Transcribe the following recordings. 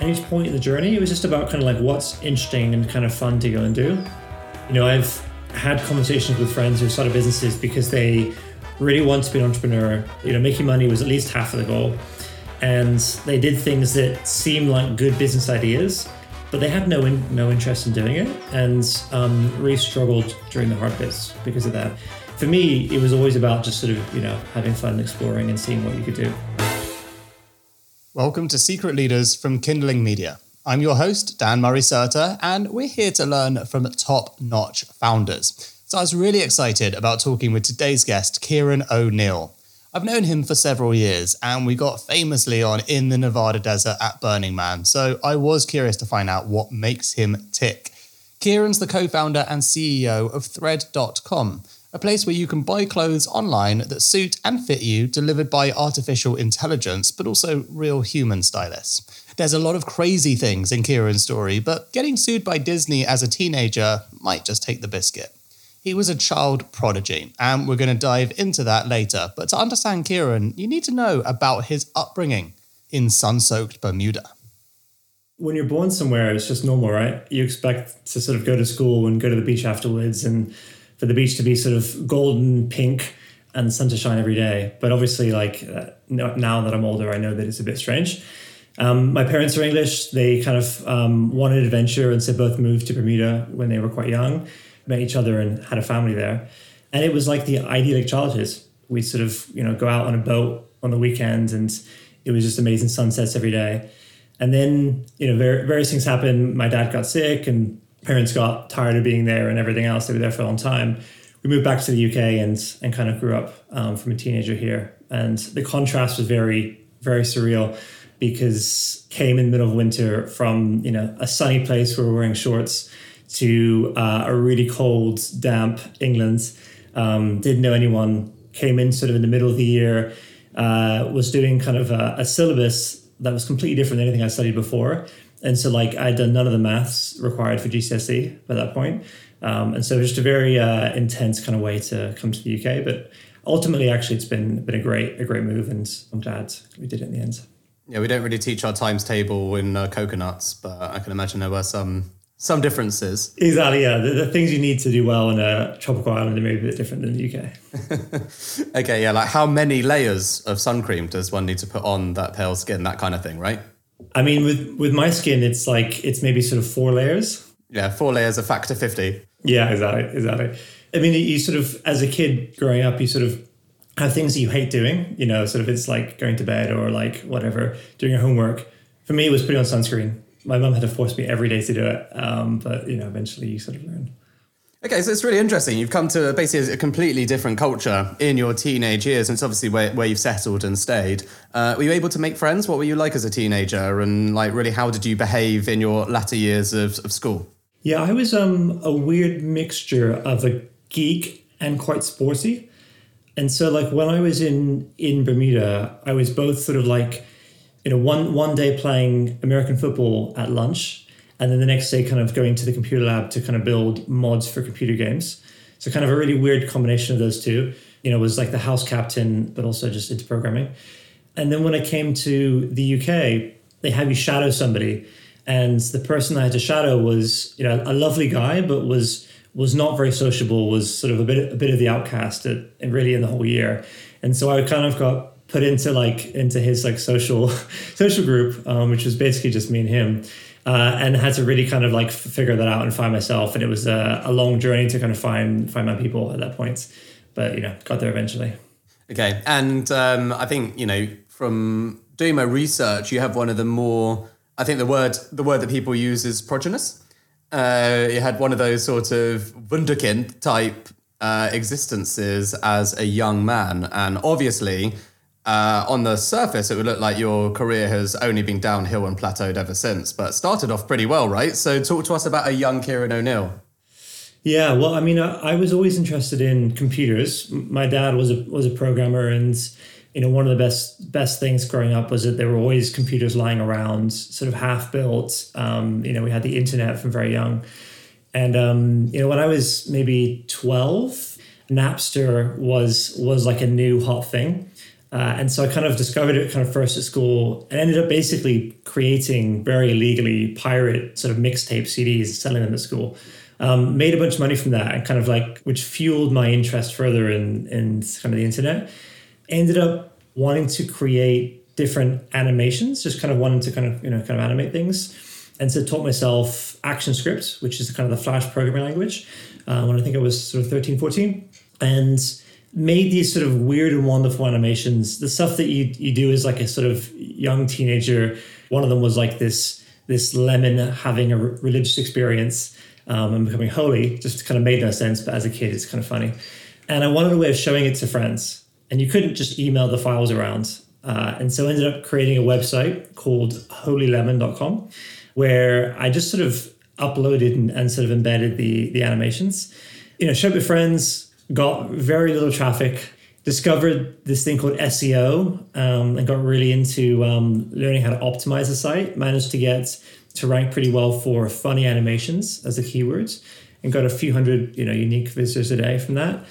at each point in the journey, it was just about kind of like what's interesting and kind of fun to go and do. You know, I've had conversations with friends who started businesses because they really want to be an entrepreneur. You know, making money was at least half of the goal. And they did things that seemed like good business ideas, but they had no in, no interest in doing it and um, really struggled during the hard bits because of that. For me, it was always about just sort of, you know, having fun, exploring and seeing what you could do. Welcome to Secret Leaders from Kindling Media. I'm your host, Dan Murray Serter, and we're here to learn from top notch founders. So I was really excited about talking with today's guest, Kieran O'Neill. I've known him for several years, and we got famously on in the Nevada desert at Burning Man, so I was curious to find out what makes him tick. Kieran's the co founder and CEO of Thread.com, a place where you can buy clothes online that suit and fit you, delivered by artificial intelligence, but also real human stylists. There's a lot of crazy things in Kieran's story, but getting sued by Disney as a teenager might just take the biscuit. He was a child prodigy, and we're going to dive into that later. But to understand Kieran, you need to know about his upbringing in sun soaked Bermuda. When you're born somewhere, it's just normal, right? You expect to sort of go to school and go to the beach afterwards, and for the beach to be sort of golden pink and sun to shine every day. But obviously, like uh, now that I'm older, I know that it's a bit strange. Um, my parents are English. They kind of um, wanted adventure, and so both moved to Bermuda when they were quite young met each other and had a family there. And it was like the idyllic childhood. We sort of, you know, go out on a boat on the weekend and it was just amazing sunsets every day. And then, you know, various things happened. My dad got sick and parents got tired of being there and everything else. They were there for a long time. We moved back to the UK and and kind of grew up um, from a teenager here. And the contrast was very, very surreal because came in the middle of winter from, you know, a sunny place where we're wearing shorts to uh, a really cold, damp England. Um, didn't know anyone. Came in sort of in the middle of the year. Uh, was doing kind of a, a, syllabus that was completely different than anything I studied before. And so, like, I'd done none of the maths required for GCSE by that point. Um, and so, it was just a very uh, intense kind of way to come to the UK. But ultimately, actually, it's been been a great a great move, and I'm glad we did it in the end. Yeah, we don't really teach our times table in uh, coconuts, but I can imagine there were some some differences. Exactly, yeah. The, the, things you need to do well in a tropical island are maybe a bit different than the UK. okay, yeah. Like how many layers of sun cream does one need to put on that pale skin? That kind of thing, right? I mean, with with my skin, it's like it's maybe sort of four layers. Yeah, four layers, a factor fifty. Yeah, exactly, exactly. I mean, you sort of as a kid growing up, you sort of have things that you hate doing. You know, sort of it's like going to bed or like whatever, doing your homework. For me, it was putting on sunscreen my mum had to force me every day to do it. Um, but you know, eventually you sort of learn. Okay, so it's really interesting. You've come to basically a completely different culture in your teenage years, and it's obviously where, where you've settled and stayed. Uh, were you able to make friends? What were you like as a teenager, and like really, how did you behave in your latter years of, of school? Yeah, I was um, a weird mixture of a geek and quite sporty, and so like when I was in in Bermuda, I was both sort of like you know, one one day playing American football at lunch, and then the next day kind of going to the computer lab to kind of build mods for computer games. So kind of a really weird combination of those two. You know, was like the house captain, but also just into programming. And then when I came to the UK, they have you shadow somebody, and the person I had to shadow was you know a lovely guy, but was was not very sociable. Was sort of a bit a bit of the outcast, at, really in the whole year. And so I kind of got put into like into his like social social group, um, which was basically just me and him. Uh, and had to really kind of like figure that out and find myself. And it was a, a, long journey to kind of find find my people at that point. But you know, got there eventually. Okay, and um, I think you know from doing my research, you have one of the more I think the word the word that people use is progynous. Uh, you had one of those sort of wunderkind type uh, existences as a young man, and obviously uh, on the surface, it would look like your career has only been downhill and plateaued ever since, but started off pretty well, right? So, talk to us about a young Kieran O'Neill. Yeah, well, I mean, I, I was always interested in computers. My dad was a was a programmer, and you know, one of the best best things growing up was that there were always computers lying around, sort of half built. Um, you know, we had the internet from very young, and um, you know, when I was maybe twelve, Napster was was like a new hot thing Uh, and so I kind of discovered it kind of first at school and ended up basically creating very illegally pirate sort of mixtape CDs, selling them at school. Um, made a bunch of money from that and kind of like, which fueled my interest further in, in kind of the internet. Ended up wanting to create different animations, just kind of wanting to kind of, you know, kind of animate things. And so taught myself ActionScript, which is kind of the Flash programming language, uh, when I think I was sort of 13, 14. And made these sort of weird and wonderful animations. The stuff that you you do as like a sort of young teenager. One of them was like this this lemon having a religious experience um, and becoming holy. Just kind of made no sense, but as a kid, it's kind of funny. And I wanted a way of showing it to friends, and you couldn't just email the files around. Uh, and so I ended up creating a website called holylemon.com where I just sort of uploaded and, and sort of embedded the the animations. You know, showed with friends, got very little traffic, discovered this thing called SEO, um, and got really into um, learning how to optimize the site. Managed to get to rank pretty well for funny animations as a keyword, and got a few hundred you know unique visitors a day from that.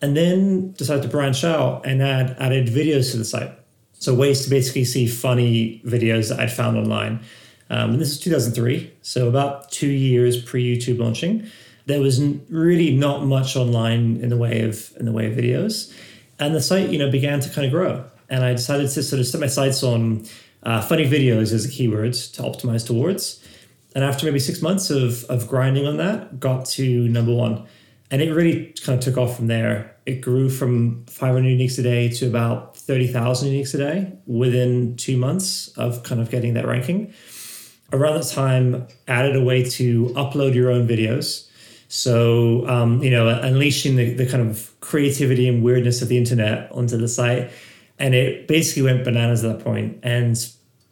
And then decided to branch out and add added videos to the site. So ways to basically see funny videos that I'd found online. Um, and this is 2003, so about two years pre YouTube launching there was really not much online in the way of in the way of videos, and the site you know began to kind of grow. And I decided to sort of set my sights on uh, funny videos as a keyword to optimize towards. And after maybe six months of of grinding on that, got to number one, and it really kind of took off from there. It grew from 500 uniques a day to about 30,000 uniques a day within two months of kind of getting that ranking. Around that time, added a way to upload your own videos so, um, you know, unleashing the, the kind of creativity and weirdness of the internet onto the site. And it basically went bananas at that point. And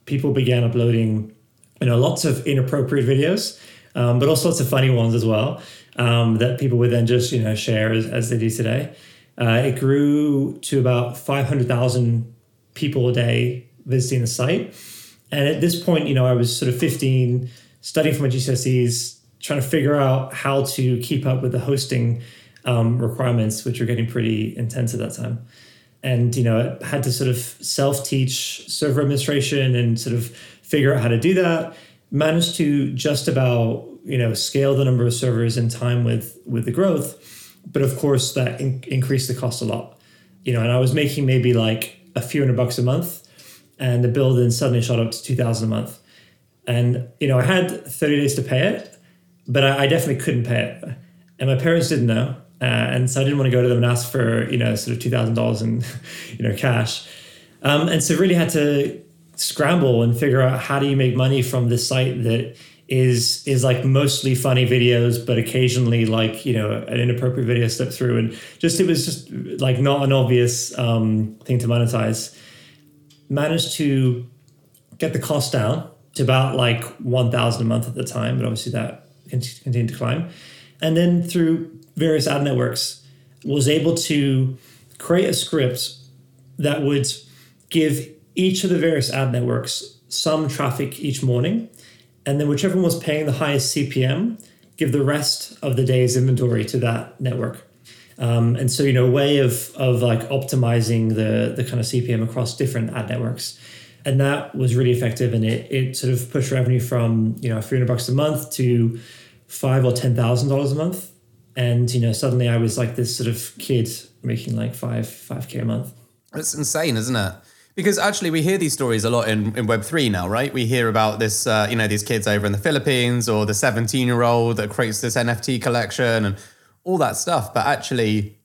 people began uploading, you know, lots of inappropriate videos, um, but also lots of funny ones as well um, that people would then just, you know, share as, as they do today. Uh, it grew to about 500,000 people a day visiting the site. And at this point, you know, I was sort of 15, studying for my GCSEs, trying to figure out how to keep up with the hosting um, requirements, which were getting pretty intense at that time. And you know, I had to sort of self-teach server administration and sort of figure out how to do that. Managed to just about you know scale the number of servers in time with with the growth, but of course that in- increased the cost a lot. You know, and I was making maybe like a few hundred bucks a month, and the bill then suddenly shot up to two thousand a month. And you know, I had thirty days to pay it, but I, I, definitely couldn't pay it, and my parents didn't know, uh, and so I didn't want to go to them and ask for you know sort of two thousand dollars in you know cash, um, and so really had to scramble and figure out how do you make money from this site that is is like mostly funny videos, but occasionally like you know an inappropriate video slipped through, and just it was just like not an obvious um, thing to monetize. Managed to get the cost down to about like one thousand a month at the time, but obviously that continue to climb. And then through various ad networks, was able to create a script that would give each of the various ad networks some traffic each morning. And then whichever one was paying the highest CPM, give the rest of the day's inventory to that network. Um, and so, you know, a way of, of like optimizing the, the kind of CPM across different ad networks. And that was really effective. And it, it sort of pushed revenue from, you know, 300 bucks a month to five or ten thousand dollars a month, and you know suddenly I was like this sort of kid making like five five k a month. It's insane, isn't it? Because actually, we hear these stories a lot in, in Web three now, right? We hear about this, uh, you know, these kids over in the Philippines or the seventeen year old that creates this NFT collection and all that stuff. But actually,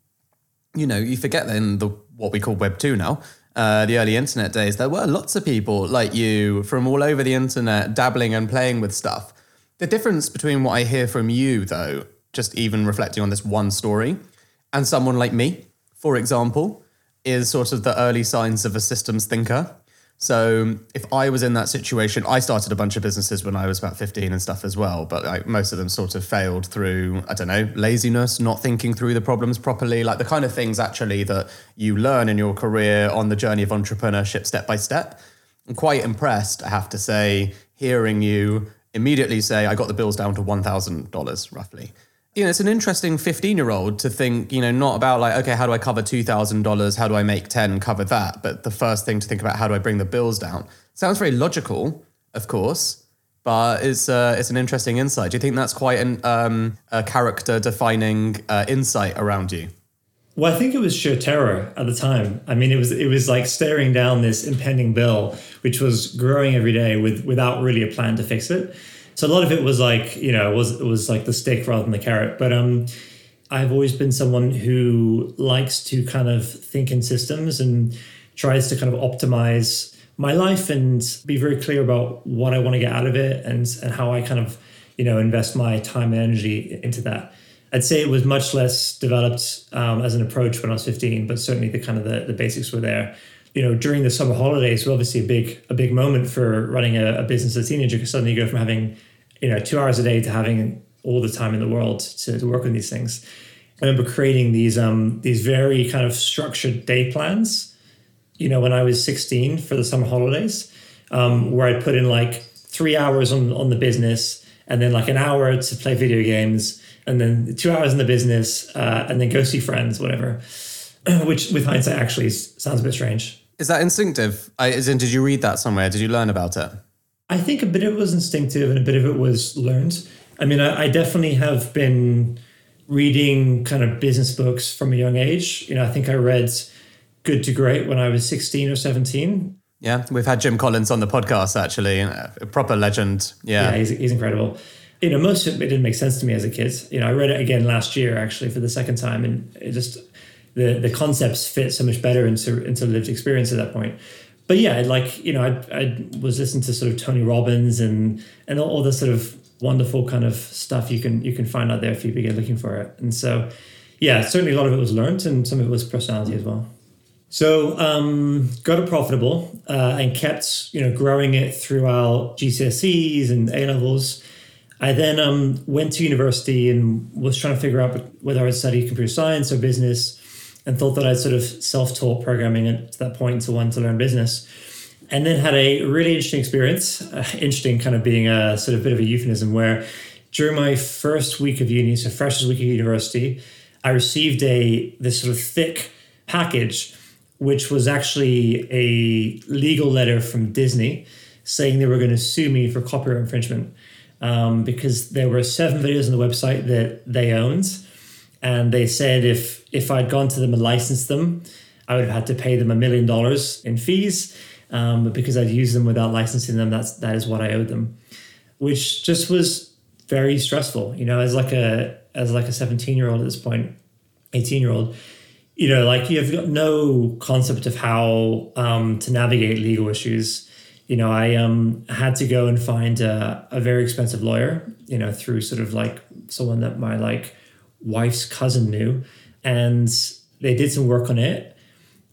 you know, you forget that in the what we call Web two now. Uh, the early internet days, there were lots of people like you from all over the internet dabbling and playing with stuff. The difference between what I hear from you, though, just even reflecting on this one story, and someone like me, for example, is sort of the early signs of a systems thinker. So if I was in that situation, I started a bunch of businesses when I was about 15 and stuff as well, but like most of them sort of failed through, I don't know, laziness, not thinking through the problems properly, like the kind of things actually that you learn in your career on the journey of entrepreneurship step by step. I'm quite impressed, I have to say, hearing you immediately say, I got the bills down to $1,000 roughly. You know, it's an interesting 15 year old to think, you know, not about like, okay, how do I cover $2,000? How do I make 10 cover that? But the first thing to think about, how do I bring the bills down? Sounds very logical, of course, but it's, uh, it's an interesting insight. Do you think that's quite an, um, a character defining uh, insight around you? Well, I think it was sheer terror at the time. I mean, it was it was like staring down this impending bill, which was growing every day with without really a plan to fix it. So a lot of it was like you know it was it was like the stick rather than the carrot. But um, I've always been someone who likes to kind of think in systems and tries to kind of optimize my life and be very clear about what I want to get out of it and and how I kind of you know invest my time and energy into that. I'd say it was much less developed um, as an approach when I was 15, but certainly the kind of the, the basics were there. You know, during the summer holidays were obviously a big a big moment for running a, a business as a teenager because suddenly you go from having, you know, two hours a day to having all the time in the world to, to work on these things. I remember creating these um, these very kind of structured day plans. You know, when I was 16 for the summer holidays, um, where I'd put in like three hours on on the business and then like an hour to play video games and then two hours in the business, uh, and then go see friends, whatever. Which, with hindsight, actually sounds a bit strange. Is that instinctive? I, as in, did you read that somewhere? Did you learn about it? I think a bit of it was instinctive, and a bit of it was learned. I mean, I, I definitely have been reading kind of business books from a young age. You know, I think I read Good to Great when I was 16 or 17. Yeah, we've had Jim Collins on the podcast actually, uh, a proper legend. Yeah, yeah he's, he's incredible you know, most of it didn't make sense to me as a kid. You know, I read it again last year actually for the second time, and it just the the concepts fit so much better into into lived experience at that point. But yeah, like you know, I I was listening to sort of Tony Robbins and and all, the sort of wonderful kind of stuff you can you can find out there if you begin looking for it. And so, yeah, certainly a lot of it was learned, and some of it was personality as well. So um, got it profitable uh, and kept you know growing it throughout GCSEs and A levels I then um, went to university and was trying to figure out whether I would study computer science or business, and thought that I'd sort of self-taught programming at that point to want to learn business, and then had a really interesting experience. Uh, interesting, kind of being a sort of bit of a euphemism, where during my first week of uni, so freshest week of university, I received a this sort of thick package, which was actually a legal letter from Disney saying they were going to sue me for copyright infringement um, because there were seven videos on the website that they owned, and they said if if I'd gone to them and licensed them, I would have had to pay them a million dollars in fees. Um, but because I'd used them without licensing them, that's that is what I owed them, which just was very stressful. You know, as like a as like a seventeen year old at this point, eighteen year old, you know, like you've got no concept of how um, to navigate legal issues you know, I um, had to go and find a, a very expensive lawyer, you know, through sort of like someone that my like wife's cousin knew. And they did some work on it.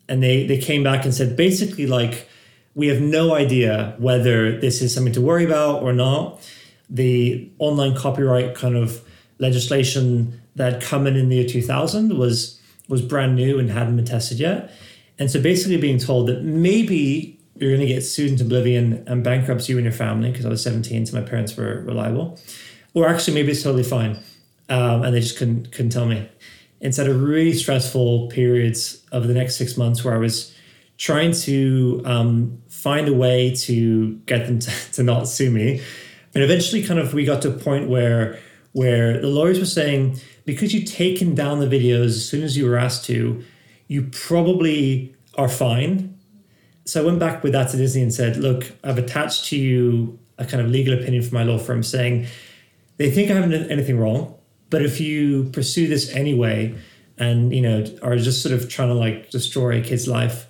And they, they came back and said, basically, like, we have no idea whether this is something to worry about or not. The online copyright kind of legislation that come in in the year 2000 was was brand new and hadn't been tested yet. And so basically being told that maybe you're going to get sued into oblivion and bankrupt you and your family because I was 17, so my parents were reliable. Or actually, maybe it's totally fine. Um, and they just couldn't, couldn't tell me. Instead of really stressful periods of the next six months where I was trying to um, find a way to get them to, to not sue me. And eventually, kind of, we got to a point where where the lawyers were saying, because you've taken down the videos as soon as you were asked to, you probably are fine so I went back with that to Disney and said, look, I've attached to you a kind of legal opinion from my law firm saying they think I haven't done anything wrong, but if you pursue this anyway and, you know, are just sort of trying to like destroy a kid's life,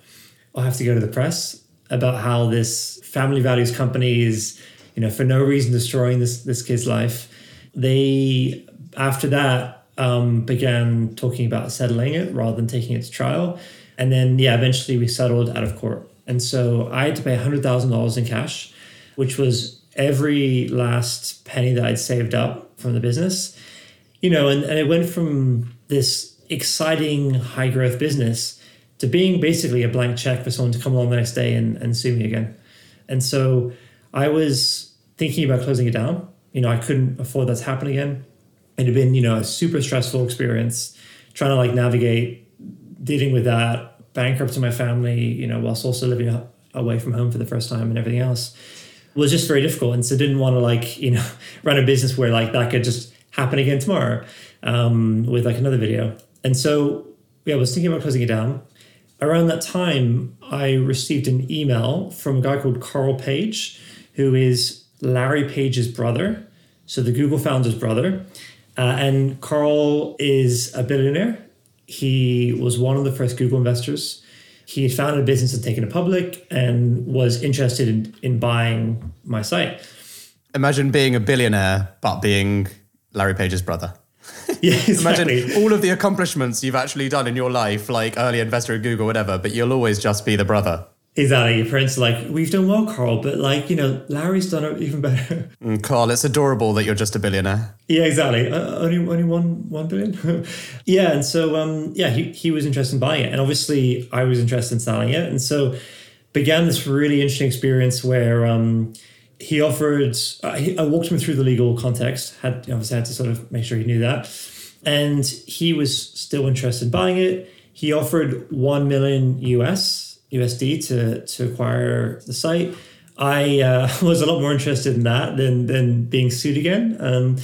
I'll have to go to the press about how this family values company is, you know, for no reason destroying this this kid's life. They after that um, began talking about settling it rather than taking it to trial. And then, yeah, eventually we settled out of court. And so I had to pay $100,000 in cash, which was every last penny that I'd saved up from the business. You know, and, and it went from this exciting high growth business to being basically a blank check for someone to come along the next day and, and sue me again. And so I was thinking about closing it down. You know, I couldn't afford that to happen again. It had been, you know, a super stressful experience trying to like navigate dealing with that, bankrupting my family, you know, whilst also living away from home for the first time and everything else was just very difficult. And so didn't want to like, you know, run a business where like that could just happen again tomorrow um, with like another video. And so, yeah, I was thinking about closing it down. Around that time, I received an email from a guy called Carl Page, who is Larry Page's brother. So the Google founder's brother. Uh, and Carl is a billionaire. He was one of the first Google investors. He had founded a business and taken it public and was interested in, in buying my site. Imagine being a billionaire, but being Larry Page's brother. Yeah, exactly. Imagine all of the accomplishments you've actually done in your life, like early investor at Google, whatever, but you'll always just be the brother. Exactly. Your parents are like, we've done well, Carl, but like, you know, Larry's done it even better. Mm, Carl, it's adorable that you're just a billionaire. Yeah, exactly. Uh, only only one one billion. yeah, and so um, yeah, he he was interested in buying it, and obviously I was interested in selling it, and so began this really interesting experience where um, he offered. Uh, he, I walked him through the legal context. Had obviously had to sort of make sure he knew that, and he was still interested in buying it. He offered one million US USD to to acquire the site. I uh, was a lot more interested in that than than being sued again, um,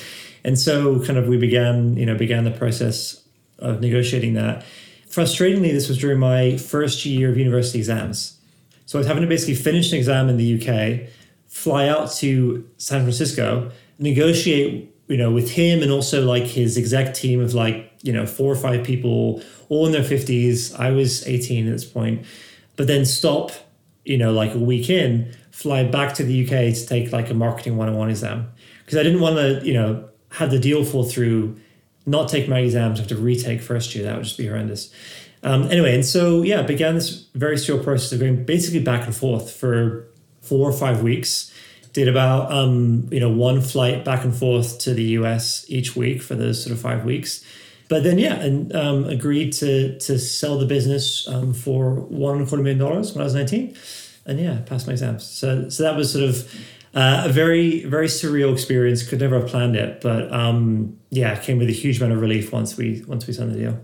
and so kind of we began you know began the process of negotiating that. Frustratingly, this was during my first year of university exams, so I was having to basically finish an exam in the UK, fly out to San Francisco, negotiate you know with him and also like his exec team of like you know four or five people all in their 50s i was 18 at this point but then stop, you know, like a week in, fly back to the UK to take like a marketing 101 exam. Because I didn't want to, you know, have the deal fall through, not take my exams, have to retake first year. That would just be horrendous. Um, anyway, and so yeah, began this very slow process of going basically back and forth for four or five weeks. Did about um, you know one flight back and forth to the US each week for those sort of five weeks but then yeah, and um, agreed to to sell the business um, for one and a quarter million dollars when I was nineteen, and yeah, passed my exams. So so that was sort of uh, a very very surreal experience. Could never have planned it, but um, yeah, came with a huge amount of relief once we once we signed the deal.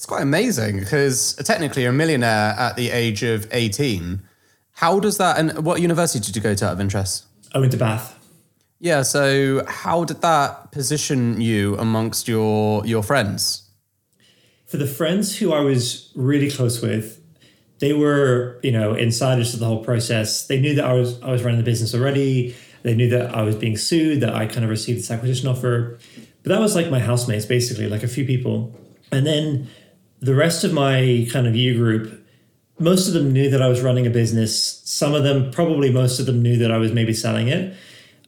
It's quite amazing because technically you're a millionaire at the age of 18. How does that, and what university did you go to out of interest? I went to Bath. Yeah, so how did that position you amongst your your friends? For the friends who I was really close with, they were, you know, insiders to the whole process. They knew that I was I was running the business already. They knew that I was being sued, that I kind of received this acquisition offer. But that was like my housemates, basically, like a few people. And then the rest of my kind of year group, most of them knew that I was running a business. Some of them, probably most of them, knew that I was maybe selling it.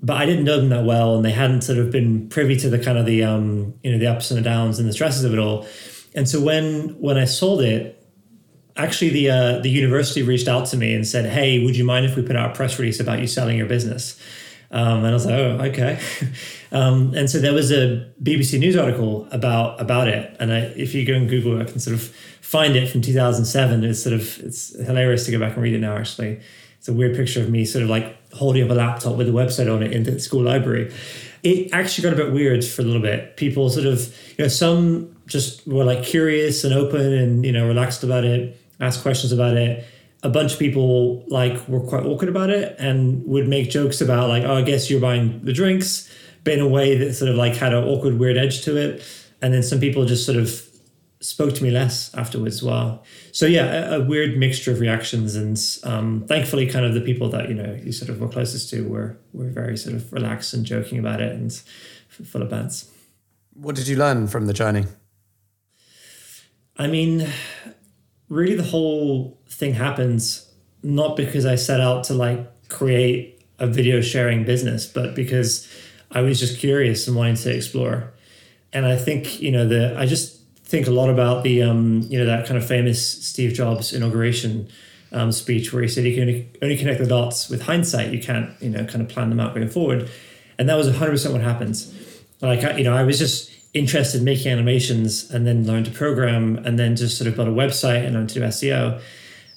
But I didn't know them that well, and they hadn't sort of been privy to the kind of the um, you know the ups and the downs and the stresses of it all. And so when when I sold it, actually the uh, the university reached out to me and said, "Hey, would you mind if we put out a press release about you selling your business?" Um, and I was like, "Oh, okay." um, and so there was a BBC News article about about it, and I, if you go and Google, I can sort of find it from 2007. It's sort of it's hilarious to go back and read it now. Actually, it's a weird picture of me sort of like holding up a laptop with a website on it in the school library. It actually got a bit weird for a little bit. People sort of, you know, some just were like curious and open and you know relaxed about it asked questions about it. A bunch of people like were quite awkward about it and would make jokes about like, oh, I guess you're buying the drinks, but in a way that sort of like had an awkward, weird edge to it. And then some people just sort of spoke to me less afterwards as well. So yeah, a, a weird mixture of reactions, and um, thankfully, kind of the people that you know you sort of were closest to were were very sort of relaxed and joking about it and full of bands. What did you learn from the journey? I mean, really the whole thing happens not because I set out to like create a video sharing business, but because I was just curious and wanting to explore. And I think, you know, the I just think a lot about the um, you know, that kind of famous Steve Jobs inauguration um, speech where he said you can only, only connect the dots with hindsight. You can't, you know, kind of plan them out going forward. And that was 100% what happens. Like, I, you know, I was just interested in making animations and then learned to program and then just sort of built a website and learned to do SEO.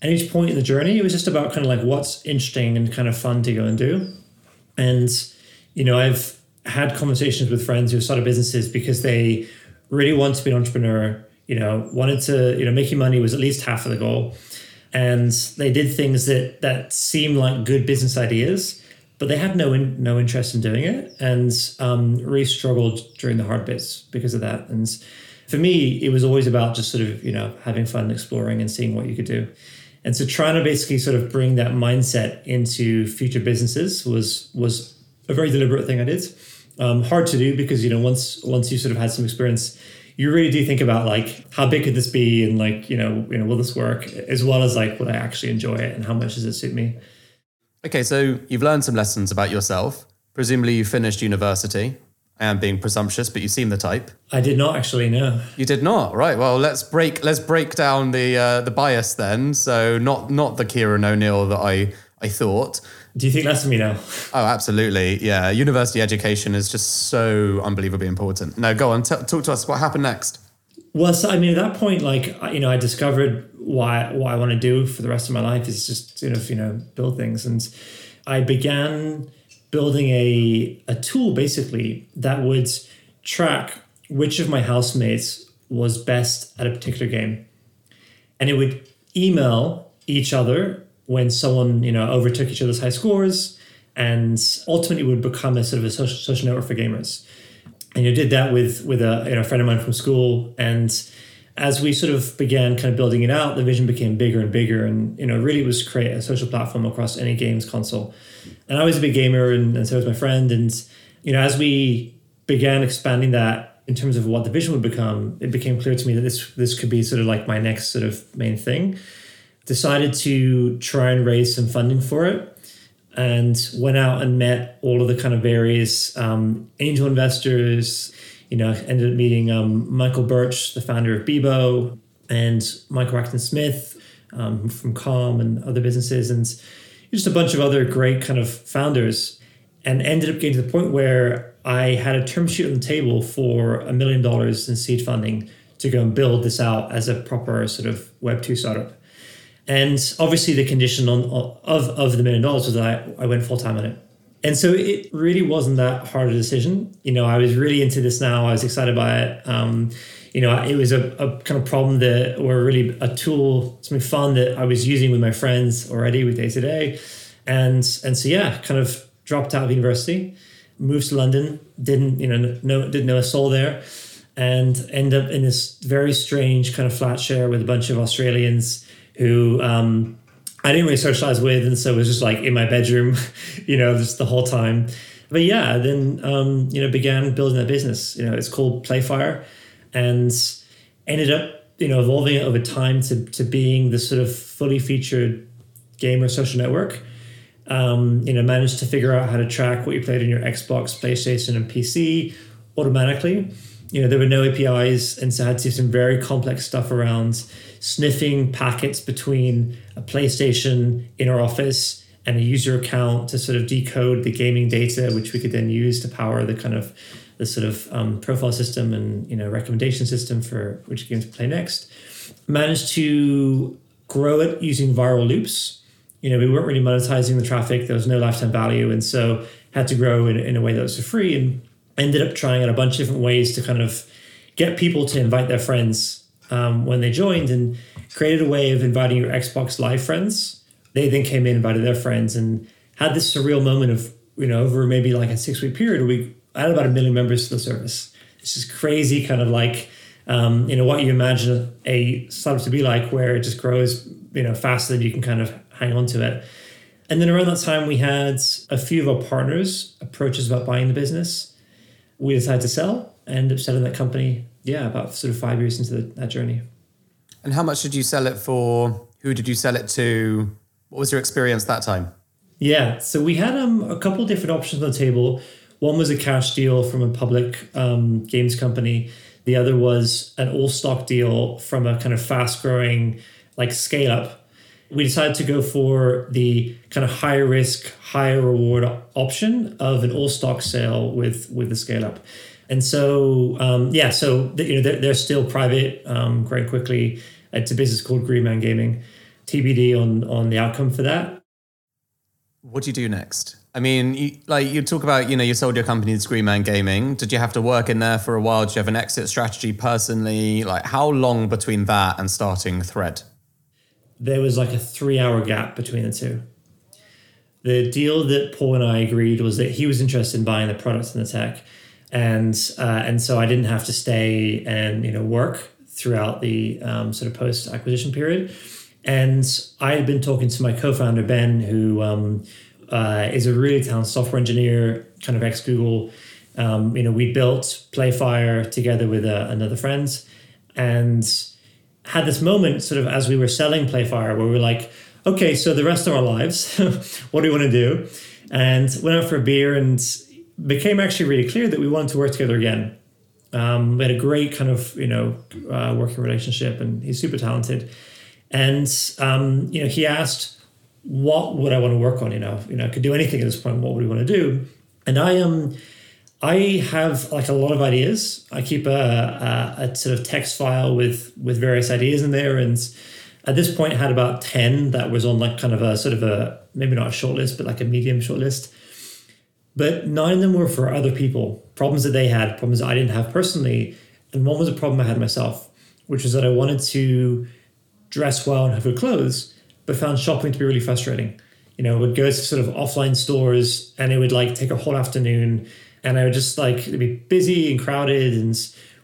And each point in the journey, it was just about kind of like what's interesting and kind of fun to go and do. And, you know, I've had conversations with friends who started businesses because they really want to be an entrepreneur, you know, wanted to, you know, making money was at least half of the goal. And they did things that that seemed like good business ideas but they had no in, no interest in doing it and um, really struggled during the hard bits because of that. And for me, it was always about just sort of you know having fun, exploring, and seeing what you could do. And so trying to basically sort of bring that mindset into future businesses was was a very deliberate thing I did. Um, hard to do because you know once once you sort of had some experience, you really do think about like how big could this be and like you know you know will this work as well as like would I actually enjoy it and how much does it suit me. Okay, so you've learned some lessons about yourself. Presumably, you finished university. I am being presumptuous, but you seem the type. I did not actually know. You did not, right? Well, let's break let's break down the uh, the bias then. So not not the Kieran O'Neill that I I thought. Do you think less of me now? Oh, absolutely. Yeah, university education is just so unbelievably important. No, go on, t- talk to us. What happened next? Well, so, I mean, at that point, like you know, I discovered why what I want to do for the rest of my life is just sort of you know build things, and I began building a a tool basically that would track which of my housemates was best at a particular game, and it would email each other when someone you know overtook each other's high scores, and ultimately would become a sort of a social, social network for gamers and you did that with with a you know, friend of mine from school. And as we sort of began kind of building it out the vision became bigger and bigger. And you know really was create a social platform across any games console. And i was a big gamer and, and so was my friend. And you know as we began expanding that in terms of what the vision would become it became clear to me that this this could be sort of like my next sort of main thing. Decided to try and raise some funding for it and went out and met all of the kind of various um, angel investors. You know, ended up meeting um, Michael Birch, the founder of Bebo, and Michael Acton Smith um, from Calm and other businesses, and just a bunch of other great kind of founders. And ended up getting to the point where I had a term sheet on the table for a million dollars in seed funding to go and build this out as a proper sort of Web two startup. And obviously, the condition on, of of the million dollars was that I, I went full time on it. And so it really wasn't that hard a decision. You know, I was really into this now. I was excited by it. Um, you know, it was a, a kind of problem that, or really a tool, something fun that I was using with my friends already with day to day. And and so yeah, kind of dropped out of university, moved to London, didn't you know know didn't know a soul there, and end up in this very strange kind of flat share with a bunch of Australians who um, I didn't really socialize with, and so it was just like in my bedroom, you know, just the whole time. But yeah, then um, you know began building that business. You know, it's called Playfire, and ended up you know evolving it over time to to being this sort of fully featured gamer social network. Um, you know, managed to figure out how to track what you played on your Xbox, PlayStation, and PC automatically. You know, there were no APIs, and so I had to do some very complex stuff around sniffing packets between a PlayStation in our office and a user account to sort of decode the gaming data, which we could then use to power the kind of the sort of um, profile system and you know recommendation system for which games to play next. Managed to grow it using viral loops. You know, we weren't really monetizing the traffic. There was no lifetime value, and so had to grow in, in a way that was for free. And ended up trying out a bunch of different ways to kind of get people to invite their friends um, when they joined, and created a way of inviting your Xbox Live friends. They then came in, invited their friends, and had this surreal moment of you know over maybe like a six week period. We had about a million members to the service. It's just crazy, kind of like um, you know what you imagine a startup to be like, where it just grows you know faster than you can kind of hang on to it. And then around that time, we had a few of our partners approach us about buying the business. We decided to sell and ended up selling that company. Yeah, about sort of five years into the, that journey. And how much did you sell it for? Who did you sell it to? What was your experience that time? Yeah, so we had um, a couple different options on the table. One was a cash deal from a public um, games company. The other was an all stock deal from a kind of fast growing like scale up. We decided to go for the kind of higher risk, higher reward option of an all stock sale with with the scale up. And so um, yeah, so you know they're, they're still private, um, growing quickly. It's a business called Green Man Gaming. TBD on on the outcome for that. What do you do next? I mean, you, like you talk about, you know, you sold your company to Green Man Gaming. Did you have to work in there for a while? Did you have an exit strategy personally? Like, how long between that and starting Thread? There was like a three-hour gap between the two. The deal that Paul and I agreed was that he was interested in buying the products and the tech, and uh, and so I didn't have to stay and you know work throughout the um, sort of post acquisition period. And I had been talking to my co-founder Ben, who um, uh, is a really talented software engineer, kind of ex Google. Um, you know, we built Playfire together with uh, another friend, and had this moment sort of as we were selling Playfire, where we were like, okay, so the rest of our lives, what do we want to do? And went out for a beer and became actually really clear that we wanted to work together again. Um, we had a great kind of you know uh, working relationship, and he's super talented. And um, you know, he asked, "What would I want to work on?" You know, you know, I could do anything at this point. What would we want to do? And I am. Um, I have like a lot of ideas. I keep a, a, a, sort of text file with with various ideas in there, and at this point, I had about ten that was on like kind of a sort of a maybe not a short list, but like a medium short list. But nine of them were for other people, problems that they had, problems that I didn't have personally, and one was a problem I had myself, which was that I wanted to dress well and have good clothes, but found shopping to be really frustrating. You know, would go to sort of offline stores and it would like take a whole afternoon and I would just like be busy and crowded and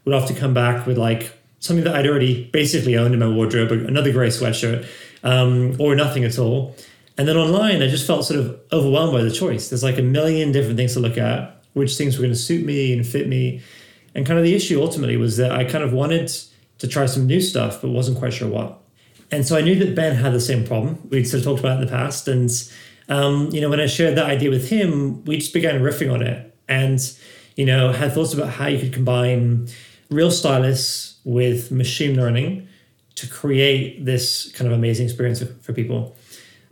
would have to come back with like something that I'd already basically owned in my wardrobe, another gray sweatshirt, um, or nothing at all. And then online, I just felt sort of overwhelmed by the choice. There's like a million different things to look at, which things were going to suit me and fit me. And kind of the issue ultimately was that I kind of wanted to try some new stuff, but wasn't quite sure what. And so I knew that Ben had the same problem. We'd sort of talked about it in the past. And, um, you know, when I shared that idea with him, we just began riffing on it and, you know, had thoughts about how you could combine real stylists with machine learning to create this kind of amazing experience for people.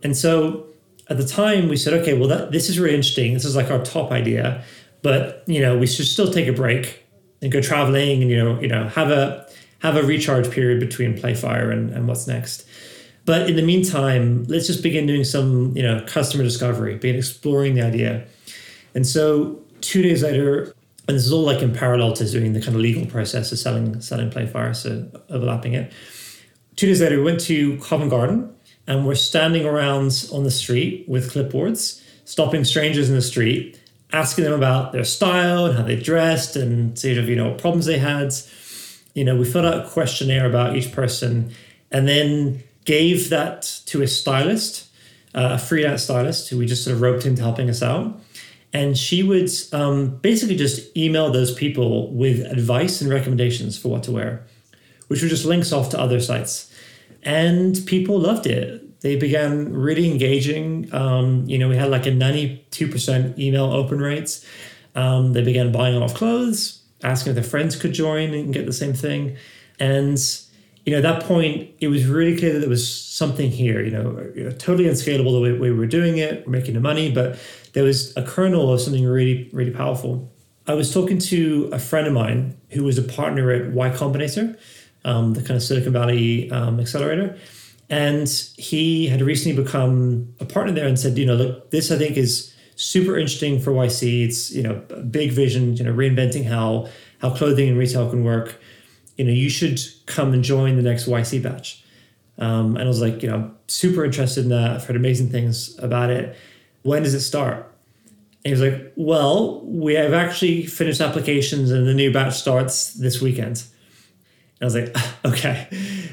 And so at the time we said, okay, well, that, this is really interesting. This is like our top idea, but, you know, we should still take a break and go traveling and, you know, you know, have a, have a recharge period between Playfire and, and what's next. But in the meantime, let's just begin doing some, you know, customer discovery, begin exploring the idea. And so two days later, and this is all like in parallel to doing the kind of legal process of selling selling Playfire, so overlapping it. Two days later, we went to Covent Garden and we're standing around on the street with clipboards, stopping strangers in the street, asking them about their style and how they dressed and sort of, you know, what problems they had you know, we filled out a questionnaire about each person and then gave that to a stylist, uh, a freelance stylist who we just sort of roped into helping us out. And she would um, basically just email those people with advice and recommendations for what to wear, which were just links off to other sites. And people loved it. They began really engaging. Um, you know, we had like a 92% email open rates. Um, they began buying a lot of clothes, asking if their friends could join and get the same thing. And you know, at that point, it was really clear that there was something here. You know, you know totally unscalable the way we were doing it, we're making the money, but there was a kernel of something really, really powerful. I was talking to a friend of mine who was a partner at Y Combinator, um, the kind of Silicon Valley um, accelerator. And he had recently become a partner there and said, you know, look, this I think is super interesting for YC. It's, you know, a big vision, you know, reinventing how how clothing and retail can work. You know, you should come and join the next YC batch. Um, and I was like, you know, super interested in that. I've heard amazing things about it. When does it start? And he was like, well, we have actually finished applications and the new batch starts this weekend. I was like, okay.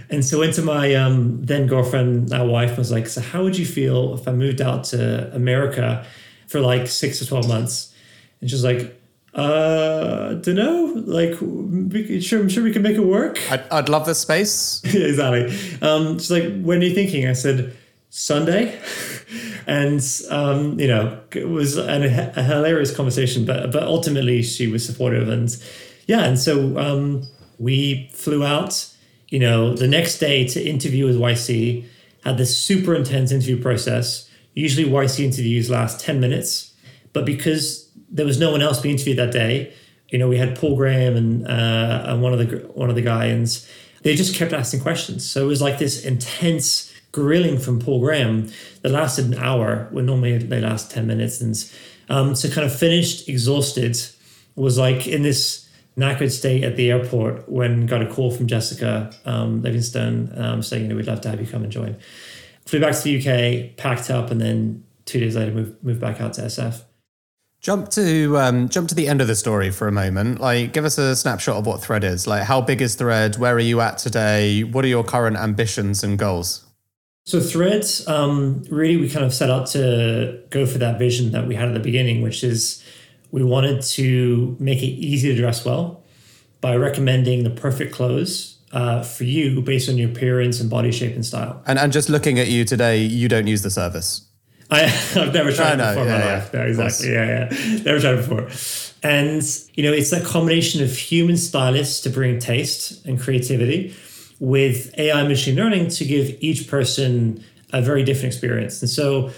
And so went to my um, then girlfriend, now wife, I was like, so how would you feel if I moved out to America for like six to 12 months? And she was like, uh, don't know. Like, we, sure, I'm sure we can make it work. I'd, I'd love this space. exactly. Um, she's like, when are you thinking? I said, Sunday. and, um, you know, it was an, a hilarious conversation, but, but ultimately she was supportive. And yeah, and so, um, we flew out, you know, the next day to interview with YC, had this super intense interview process. Usually YC interviews last 10 minutes, but because there was no one else being interviewed that day, you know, we had Paul Graham and, uh, and one of the one of the guys, they just kept asking questions. So it was like this intense grilling from Paul Graham that lasted an hour when normally they last 10 minutes. And um, so kind of finished, exhausted, was like in this knackered state at the airport when got a call from Jessica um, Livingston um, saying, you know, we'd love to have you come and join. Flew back to the UK, packed up, and then two days later moved, moved back out to SF. Jump to um, jump to the end of the story for a moment. Like, give us a snapshot of what Thread is. Like, how big is Thread? Where are you at today? What are your current ambitions and goals? So Thread, um, really, we kind of set out to go for that vision that we had at the beginning, which is we wanted to make it easy to dress well by recommending the perfect clothes uh, for you based on your appearance and body shape and style. And, and just looking at you today, you don't use the service. I, have never tried it before in my yeah, life. Yeah, no, exactly. Yeah, yeah. Never tried it before. And, you know, it's that combination of human stylists to bring taste and creativity with AI machine learning to give each person a very different experience. And so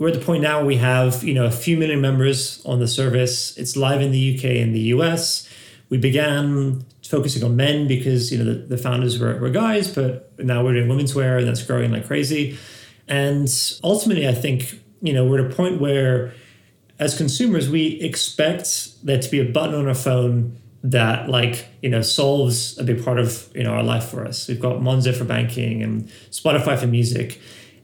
we're at the point now we have you know a few million members on the service. It's live in the UK and the US. We began focusing on men because you know the, the founders were, were guys, but now we're doing women's wear and that's growing like crazy. And ultimately, I think you know we're at a point where as consumers we expect there to be a button on our phone that like you know solves a big part of you know our life for us. We've got Monzo for banking and Spotify for music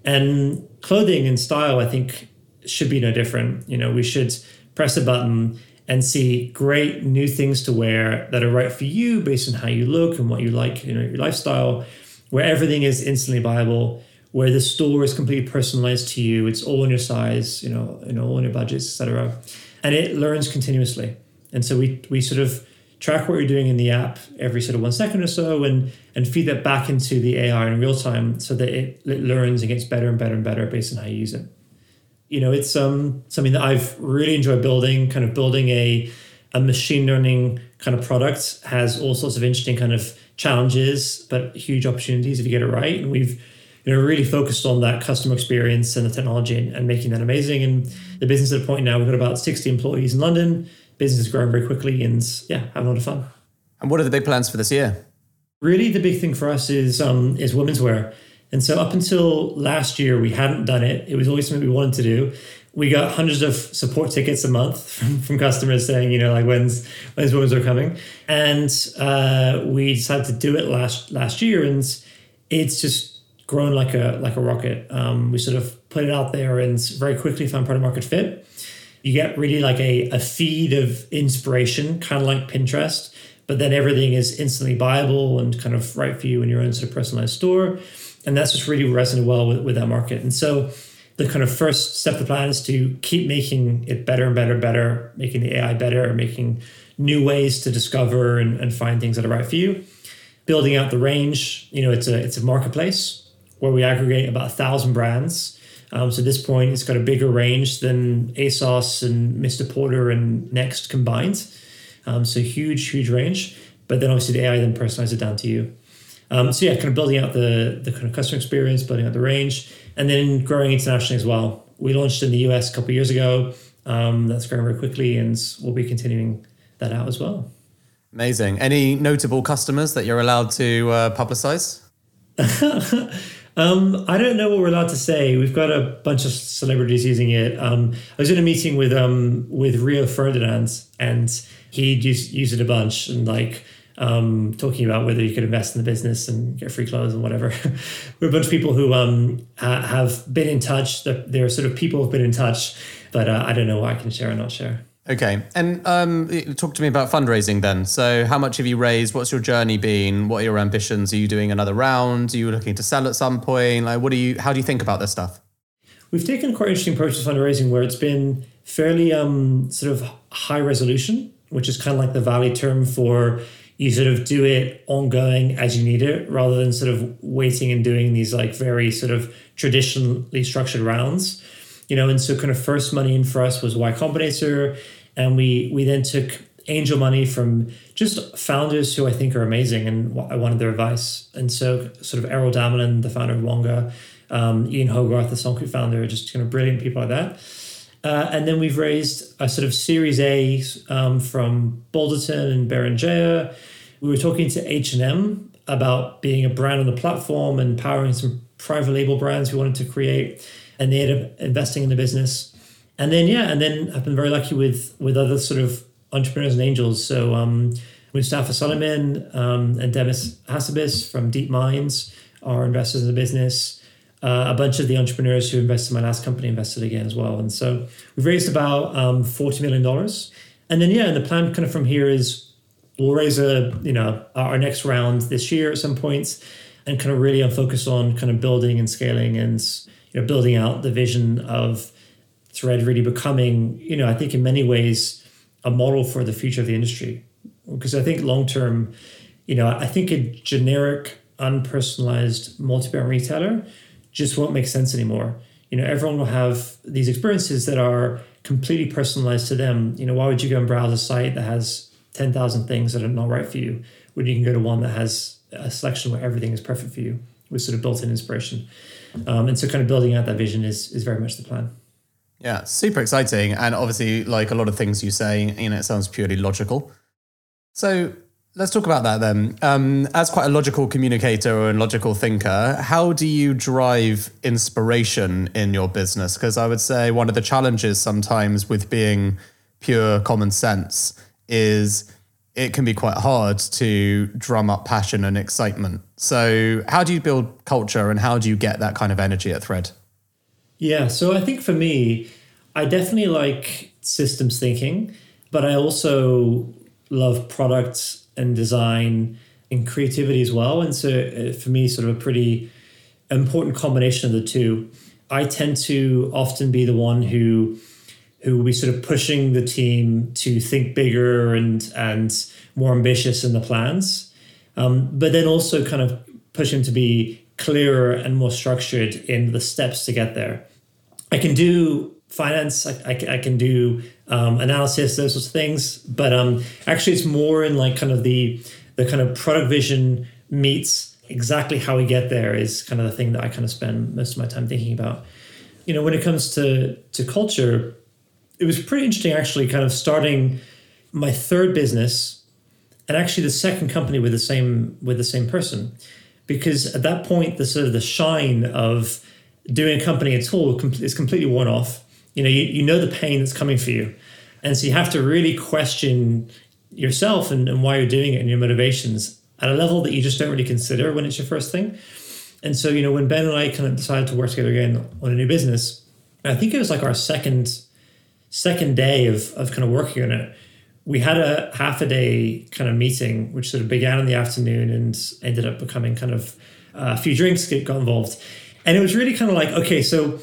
and clothing and style, I think, should be no different. You know, we should press a button and see great new things to wear that are right for you based on how you look and what you like, you know, your lifestyle, where everything is instantly buyable, where the store is completely personalized to you. It's all in your size, you know, you know, all in your budgets, etc. And it learns continuously. And so we we sort of track what you're doing in the app every sort of one second or so and and feed that back into the AI in real time so that it, it learns and gets better and better and better based on how you use it. You know, it's um something that I've really enjoyed building, kind of building a a machine learning kind of product has all sorts of interesting kind of challenges, but huge opportunities if you get it right. And we've you know really focused on that customer experience and the technology and, and making that amazing. And the business at a point now, we've got about 60 employees in London business is growing very quickly and yeah, having a lot of fun. And what are the big plans for this year? Really, the big thing for us is um, is women's wear. And so up until last year, we hadn't done it. It was always something we wanted to do. We got hundreds of support tickets a month from, from customers saying, you know, like when's when's women's wear coming, and uh, we decided to do it last last year, and it's just grown like a like a rocket. Um, we sort of put it out there and very quickly found product market fit you get really like a, a feed of inspiration, kind of like Pinterest, but then everything is instantly buyable and kind of right for you in your own sort of personalized store. And that's just really resonated well with, with that market. And so the kind of first step of the plan is to keep making it better and better and better, making the AI better, making new ways to discover and, and find things that are right for you. Building out the range, you know, it's a it's a marketplace where we aggregate about a thousand brands. Um, so at this point, it's got a bigger range than ASOS and Mr. Porter and Next combined. Um, so huge, huge range. But then obviously the AI then personalizes it down to you. Um, so yeah, kind of building out the the kind of customer experience, building out the range, and then growing internationally as well. We launched in the US a couple years ago. Um, that's growing very quickly, and we'll be continuing that out as well. Amazing. Any notable customers that you're allowed to uh, publicize? um, I don't know what we're allowed to say. We've got a bunch of celebrities using it. Um, I was in a meeting with um, with Rio Ferdinand, and he used, used it a bunch, and like um, talking about whether you could invest in the business and get free clothes and whatever. We're a bunch of people who um, ha- have been in touch. They're sort of people who've been in touch, but uh, I don't know what I can share or not share. Okay, and um, talk to me about fundraising then. So, how much have you raised? What's your journey been? What are your ambitions? Are you doing another round? Are you looking to sell at some point? Like, what do you? How do you think about this stuff? We've taken quite an interesting approach to fundraising, where it's been fairly um, sort of high resolution, which is kind of like the Valley term for you sort of do it ongoing as you need it rather than sort of waiting and doing these like very sort of traditionally structured rounds you know and so kind of first money in for us was y combinator and we we then took angel money from just founders who i think are amazing and i wanted their advice and so sort of errol damelin the founder of wonga um, ian hogarth the songkick founder just kind of brilliant people like that uh, and then we've raised a sort of Series A um, from Balderton and Berenjaya. We were talking to H&M about being a brand on the platform and powering some private label brands we wanted to create. And they ended up investing in the business. And then, yeah, and then I've been very lucky with with other sort of entrepreneurs and angels. So um, Mustafa Suleyman um, and Demis Hassabis from Deep Minds are investors in the business uh, a bunch of the entrepreneurs who invested in my last company invested again as well. And so we've raised about um, $40 million. And then, yeah, and the plan kind of from here is we'll raise a, you know, our next round this year at some points and kind of really focus on kind of building and scaling and, you know, building out the vision of Thread really becoming, you know, I think in many ways a model for the future of the industry. Because I think long term, you know, I think a generic, unpersonalized multi-brand retailer just won't make sense anymore. You know, everyone will have these experiences that are completely personalized to them. You know, why would you go and browse a site that has 10,000 things that are not right for you when you can go to one that has a selection where everything is perfect for you with sort of built-in inspiration. Um, and so kind of building out that vision is is very much the plan. Yeah, super exciting. And obviously, like a lot of things you say, you know, it sounds purely logical. So Let's talk about that then. Um, as quite a logical communicator and logical thinker, how do you drive inspiration in your business? Because I would say one of the challenges sometimes with being pure common sense is it can be quite hard to drum up passion and excitement. So, how do you build culture and how do you get that kind of energy at Thread? Yeah, so I think for me, I definitely like systems thinking, but I also love products and design and creativity as well. And so uh, for me, sort of a pretty important combination of the two. I tend to often be the one who who will be sort of pushing the team to think bigger and and more ambitious in the plans, um, but then also kind of push them to be clearer and more structured in the steps to get there. I can do finance. I, I, I can do um, analysis, those sorts of things. But um, actually, it's more in like kind of the the kind of product vision meets exactly how we get there is kind of the thing that I kind of spend most of my time thinking about. You know, when it comes to to culture, it was pretty interesting actually, kind of starting my third business and actually the second company with the same with the same person because at that point the sort of the shine of doing a company at all is completely worn off. You know you, you know the pain that's coming for you. And so you have to really question yourself and, and why you're doing it and your motivations at a level that you just don't really consider when it's your first thing. And so you know when ben and i kind of decided to work together again on a new business i think it was like our second second day of, of kind of working on it we had a half a day kind of meeting which sort of began in the afternoon and ended up becoming kind of uh, a few drinks get, got involved. And it was really kind of like, okay, so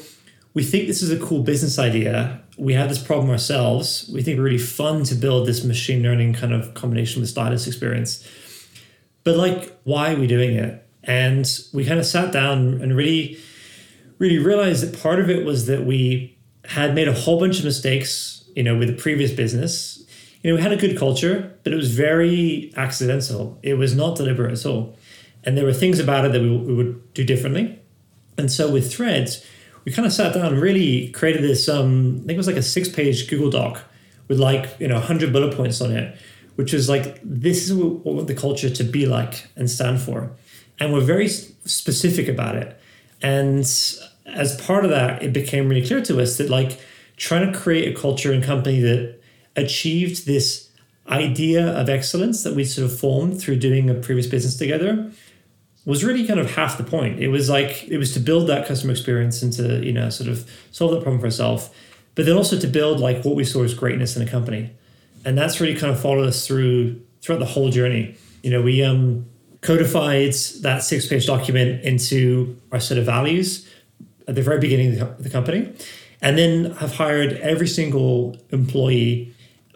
we think this is a cool business idea. We have this problem ourselves. We think really fun to build this machine learning kind of combination with stylus experience. But like, why are we doing it? And we kind of sat down and really, really realized that part of it was that we had made a whole bunch of mistakes, you know, with the previous business. You know, we had a good culture, but it was very accidental. It was not deliberate at all. And there were things about it that we, we would do differently. And so with threads, we kind of sat down and really created this, um, I think it was like a six page Google Doc with like, you know, 100 bullet points on it, which was like, this is what we want the culture to be like and stand for. And we're very specific about it. And as part of that, it became really clear to us that like trying to create a culture and company that achieved this idea of excellence that we sort of formed through doing a previous business together was really kind of half the point. It was like it was to build that customer experience and to you know sort of solve that problem for ourselves, but then also to build like what we saw as greatness in a company, and that's really kind of followed us through throughout the whole journey. You know, we um, codified that six page document into our set of values at the very beginning of the company, and then have hired every single employee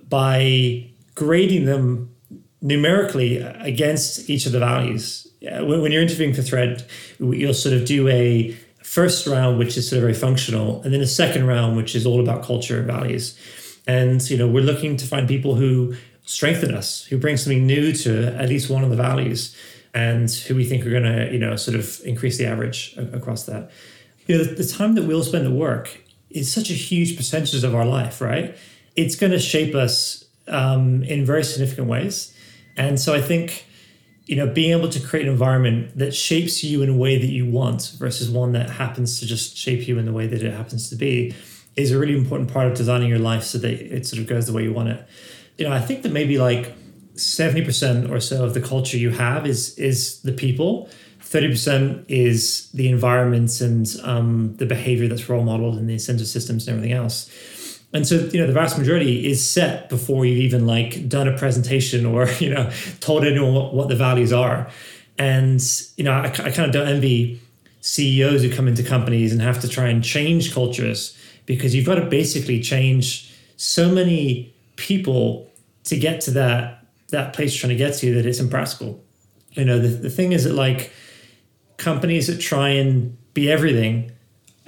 by grading them numerically against each of the values when, when you're interviewing for Thread, you'll sort of do a first round, which is sort of very functional, and then a second round, which is all about culture and values. And you know, we're looking to find people who strengthen us, who bring something new to at least one of the values, and who we think are going to, you know, sort of increase the average across that. You know, the, the time that we'll spend at work is such a huge percentage of our life, right? It's going to shape us um, in very significant ways, and so I think you know, being able to create an environment that shapes you in a way that you want versus one that happens to just shape you in the way that it happens to be is a really important part of designing your life so that it sort of goes the way you want it. You know, I think that maybe like 70% or so of the culture you have is is the people. 30% is the environment and um, the behavior that's role modeled and the incentive systems and everything else and so you know the vast majority is set before you've even like done a presentation or you know told anyone what, what the values are. And you know I, I kind of don't envy ceos who come into companies and have to try and change cultures because you've got to basically change so many people to get to that that place you're trying to get to that it's impractical. You know the, the thing is that like companies that try and be everything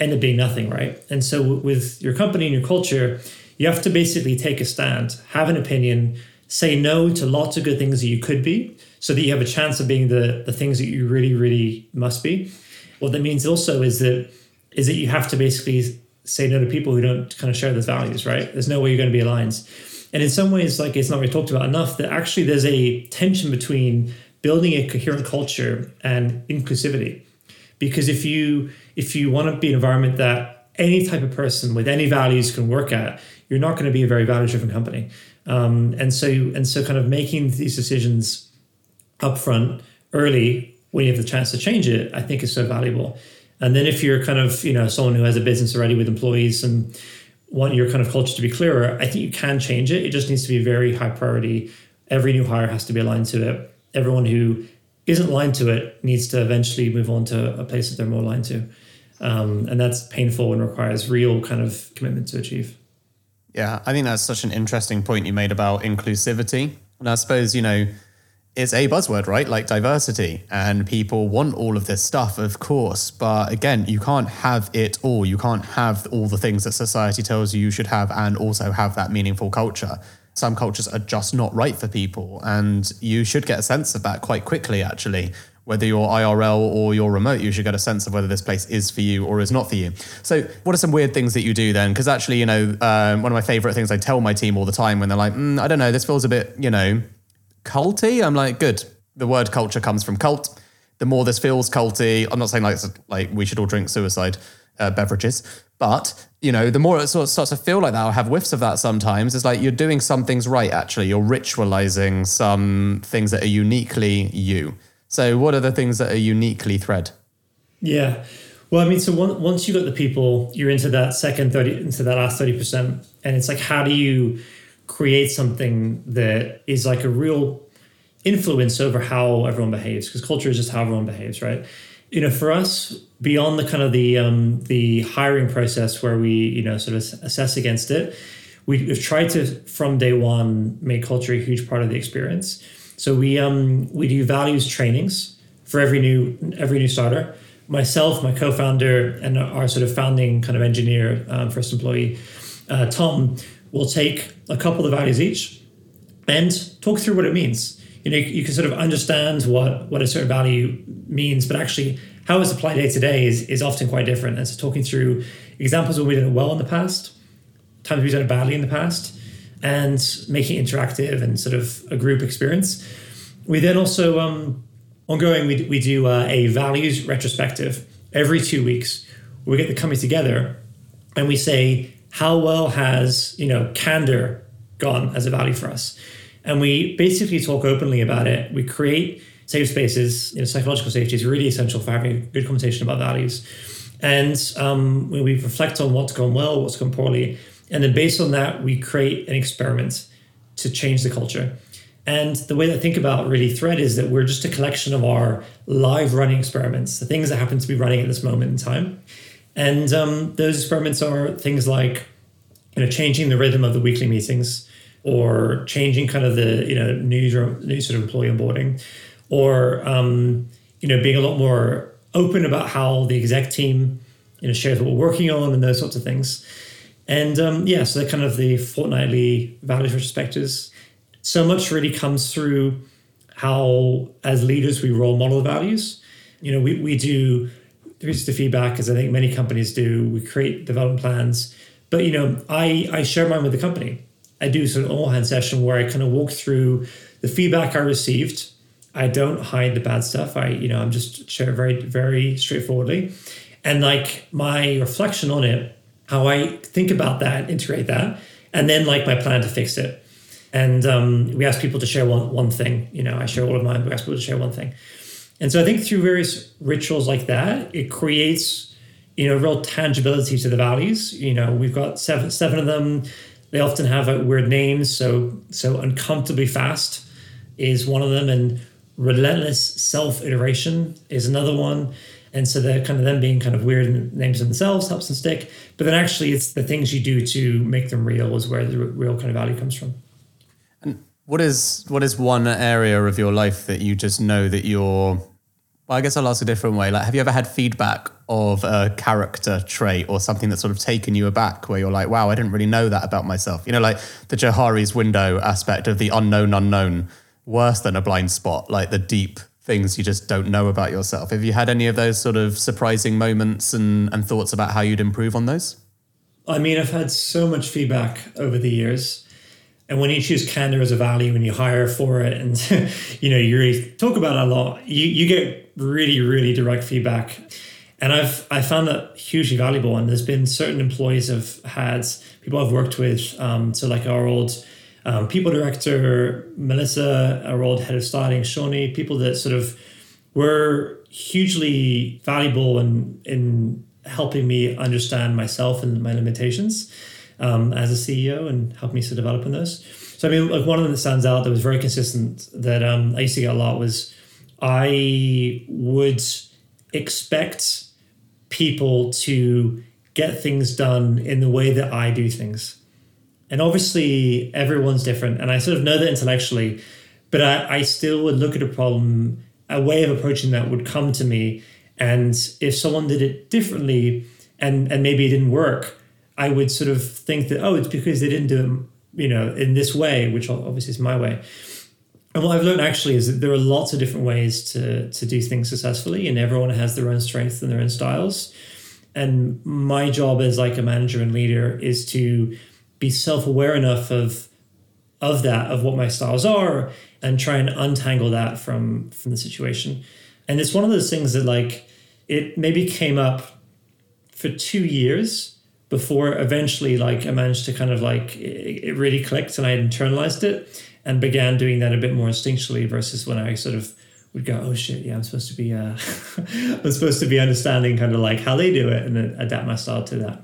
end up being nothing, right? And so with your company and your culture, you have to basically take a stand, have an opinion, say no to lots of good things that you could be, so that you have a chance of being the the things that you really, really must be. What that means also is that is that you have to basically say no to people who don't kind of share those values, right? There's no way you're going to be aligned. And in some ways, like it's not really talked about enough, that actually there's a tension between building a coherent culture and inclusivity. Because if you if you want to be an environment that any type of person with any values can work at, you're not going to be a very value driven company. Um, and so and so kind of making these decisions upfront early when you have the chance to change it, I think is so valuable. And then if you're kind of, you know, someone who has a business already with employees and want your kind of culture to be clearer, I think you can change it. It just needs to be very high priority. Every new hire has to be aligned to it. Everyone who isn't aligned to it needs to eventually move on to a place that they're more aligned to. Um, and that's painful and requires real kind of commitment to achieve. Yeah, I think that's such an interesting point you made about inclusivity. And I suppose, you know, it's a buzzword, right? Like diversity. And people want all of this stuff, of course. But again, you can't have it all. You can't have all the things that society tells you you should have and also have that meaningful culture. Some cultures are just not right for people. And you should get a sense of that quite quickly, actually whether you're IRL or you're remote, you should get a sense of whether this place is for you or is not for you. So, what are some weird things that you do then? Because actually, you know, um, one of my favorite things I tell my team all the time when they're like, mm, I don't know, this feels a bit, you know, culty. I'm like, good. The word culture comes from cult. The more this feels culty, I'm not saying like like we should all drink suicide uh, beverages, but you know, the more it sort of starts to feel like that, or have whiffs of that sometimes, it's like you're doing some things right. Actually, you're ritualizing some things that are uniquely you. So, what are the things that are uniquely thread? Yeah. Well, I mean, so one, once you got the people, you're into that second 30, into that last 30%. And it's like, how do you create something that is like a real influence over how everyone behaves? Because culture is just how everyone behaves, right? You know, for us, beyond the kind of the um, the hiring process where we you know sort of assess against it, we, have tried to from day one make culture a huge part of the experience. So we um, we do values trainings for every new every new starter. Myself, my co-founder, and our sort of founding kind of engineer, um, first employee, uh, Tom, will take a couple of values each and talk through what it means you know you can sort of understand what what a certain value means but actually how it's applied day to day is, is often quite different. And so talking through examples where we did it well in the past times we've done it badly in the past and making it interactive and sort of a group experience. We then also um, ongoing we, we do uh, a values retrospective. Every two weeks we get the company together and we say how well has you know candor gone as a value for us and we basically talk openly about it. We create safe spaces. You know, psychological safety is really essential for having a good conversation about values. And um, when we reflect on what's gone well, what's gone poorly, and then based on that, we create an experiment to change the culture. And the way that I think about really Thread is that we're just a collection of our live running experiments, the things that happen to be running at this moment in time. And um, those experiments are things like, you know, changing the rhythm of the weekly meetings, or changing kind of the you know new, new sort of employee onboarding, or um, you know being a lot more open about how the exec team you know shares what we're working on and those sorts of things. And um, yeah, so they're kind of the fortnightly values retrospectives. So much really comes through how, as leaders, we role model the values. You know, we, we do the feedback, as I think many companies do. We create development plans, but you know, I I share mine with the company. I do sort of all hand session where I kind of walk through the feedback I received. I don't hide the bad stuff. I, you know, I'm just share very, very straightforwardly. And like my reflection on it, how I think about that, integrate that, and then like my plan to fix it. And um, we ask people to share one one thing. You know, I share all of mine, we ask people to share one thing. And so I think through various rituals like that, it creates, you know, real tangibility to the values. You know, we've got seven seven of them they often have a weird names. So so uncomfortably fast is one of them, and relentless self iteration is another one. And so they're kind of them being kind of weird names themselves helps them stick. But then actually, it's the things you do to make them real is where the real kind of value comes from. And what is what is one area of your life that you just know that you're well, I guess I'll ask a different way. Like, have you ever had feedback of a character trait or something that's sort of taken you aback where you're like, wow, I didn't really know that about myself? You know, like the Johari's window aspect of the unknown unknown, worse than a blind spot, like the deep things you just don't know about yourself. Have you had any of those sort of surprising moments and, and thoughts about how you'd improve on those? I mean, I've had so much feedback over the years. And when you choose candor as a value and you hire for it and you know you really talk about it a lot, you, you get really, really direct feedback. And I've I found that hugely valuable. And there's been certain employees I've had people I've worked with. Um, so like our old um, people director Melissa, our old head of styling Shawnee, people that sort of were hugely valuable in in helping me understand myself and my limitations um, as a CEO and help me to develop in those. So I mean, like one of them that stands out that was very consistent that um, I used to get a lot was I would expect people to get things done in the way that I do things. And obviously, everyone's different. And I sort of know that intellectually, but I, I still would look at a problem, a way of approaching that would come to me. And if someone did it differently and, and maybe it didn't work, I would sort of think that, oh, it's because they didn't do it, you know, in this way, which obviously is my way. And what I've learned actually is that there are lots of different ways to, to do things successfully, and everyone has their own strengths and their own styles. And my job as like a manager and leader is to be self-aware enough of of that, of what my styles are, and try and untangle that from from the situation. And it's one of those things that like it maybe came up for two years before eventually like I managed to kind of like it, it really clicked and I internalized it and began doing that a bit more instinctually versus when I sort of would go, oh shit, yeah, I'm supposed to be, uh, I'm supposed to be understanding kind of like how they do it and adapt my style to that.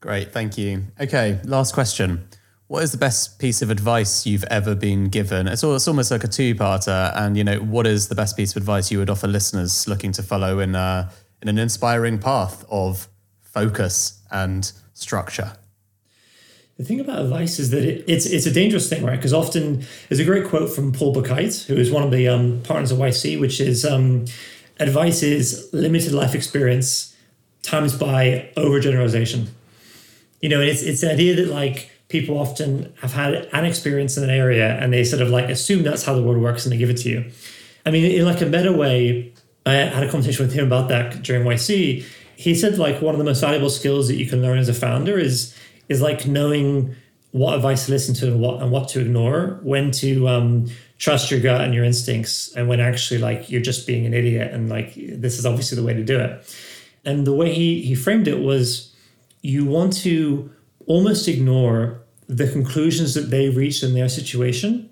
Great, thank you. Okay, last question. What is the best piece of advice you've ever been given? It's, all, it's almost like a two-parter. And, you know, what is the best piece of advice you would offer listeners looking to follow in, uh, in an inspiring path of focus and structure? The thing about advice is that it, it's it's a dangerous thing, right? Because often there's a great quote from Paul Buchheit, who is one of the um, partners of YC, which is um, advice is limited life experience times by overgeneralization. You know, it's it's the idea that like people often have had an experience in an area and they sort of like assume that's how the world works and they give it to you. I mean, in like a meta way, I had a conversation with him about that during YC. He said like one of the most valuable skills that you can learn as a founder is is like knowing what advice to listen to and what and what to ignore, when to um, trust your gut and your instincts, and when actually like you're just being an idiot and like this is obviously the way to do it. And the way he he framed it was you want to almost ignore the conclusions that they reached in their situation,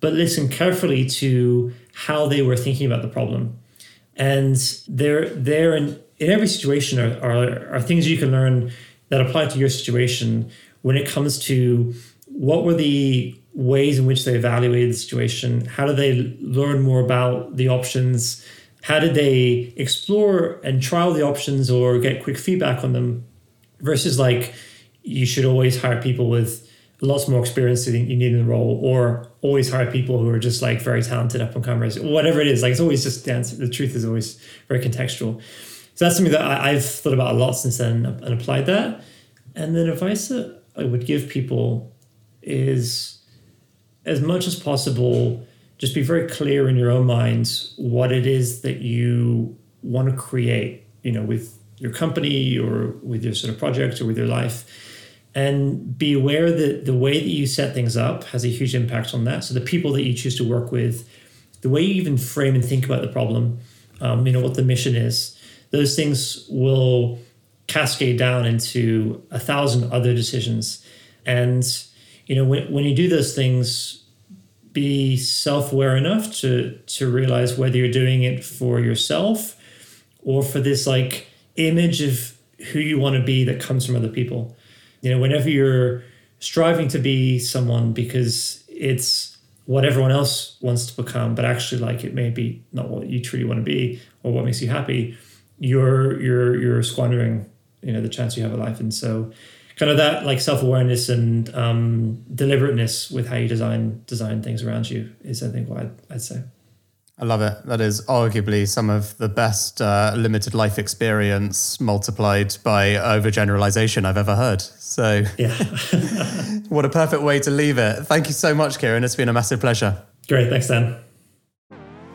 but listen carefully to how they were thinking about the problem. And there, there in, in every situation are, are, are things you can learn that apply to your situation when it comes to what were the ways in which they evaluated the situation, how did they learn more about the options, how did they explore and trial the options or get quick feedback on them? Versus like you should always hire people with lots more experience than you need in the role or always hire people who are just like very talented up on cameras whatever it is. Like it's always just dance the truth is always very contextual so that's something that I, have thought about a lot since then and applied that and then advice that i would give people is as much as possible just be very clear in your own minds what it is that you want to create you know with your company or with your sort of project or with your life and be aware that the way that you set things up has a huge impact on that. So the people that you choose to work with, the way you even frame and think about the problem, um, you know what the mission is, those things will cascade down into a thousand other decisions. And you know when, when you do those things, be self-aware enough to to realize whether you're doing it for yourself or for this like image of who you want to be that comes from other people you know whenever you're striving to be someone because it's what everyone else wants to become but actually like it may be not what you truly want to be or what makes you happy you're you're you're squandering you know the chance you have a life and so kind of that like self-awareness and um, deliberateness with how you design design things around you is i think what I'd, I'd say I love it. That is arguably some of the best uh, limited life experience multiplied by overgeneralization I've ever heard. So, yeah. what a perfect way to leave it. Thank you so much, Kieran. It's been a massive pleasure. Great. Thanks, Dan.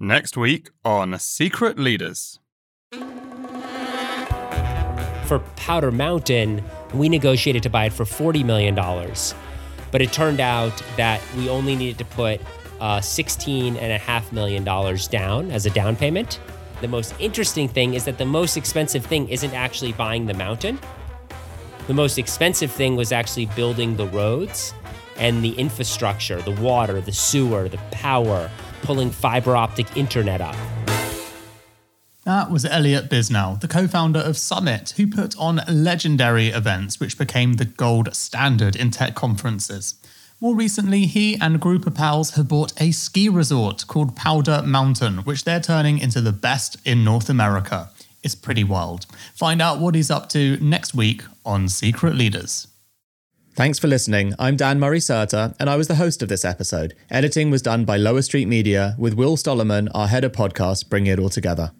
Next week on Secret Leaders. For Powder Mountain, we negotiated to buy it for $40 million. But it turned out that we only needed to put uh, $16.5 million down as a down payment. The most interesting thing is that the most expensive thing isn't actually buying the mountain. The most expensive thing was actually building the roads and the infrastructure, the water, the sewer, the power, pulling fiber optic internet up. That was Elliott Bisnow, the co founder of Summit, who put on legendary events which became the gold standard in tech conferences. More recently, he and a group of pals have bought a ski resort called Powder Mountain, which they're turning into the best in North America. It's pretty wild. Find out what he's up to next week on Secret Leaders. Thanks for listening. I'm Dan Murray Serter, and I was the host of this episode. Editing was done by Lower Street Media, with Will Stollerman, our head of podcast, bringing it all together.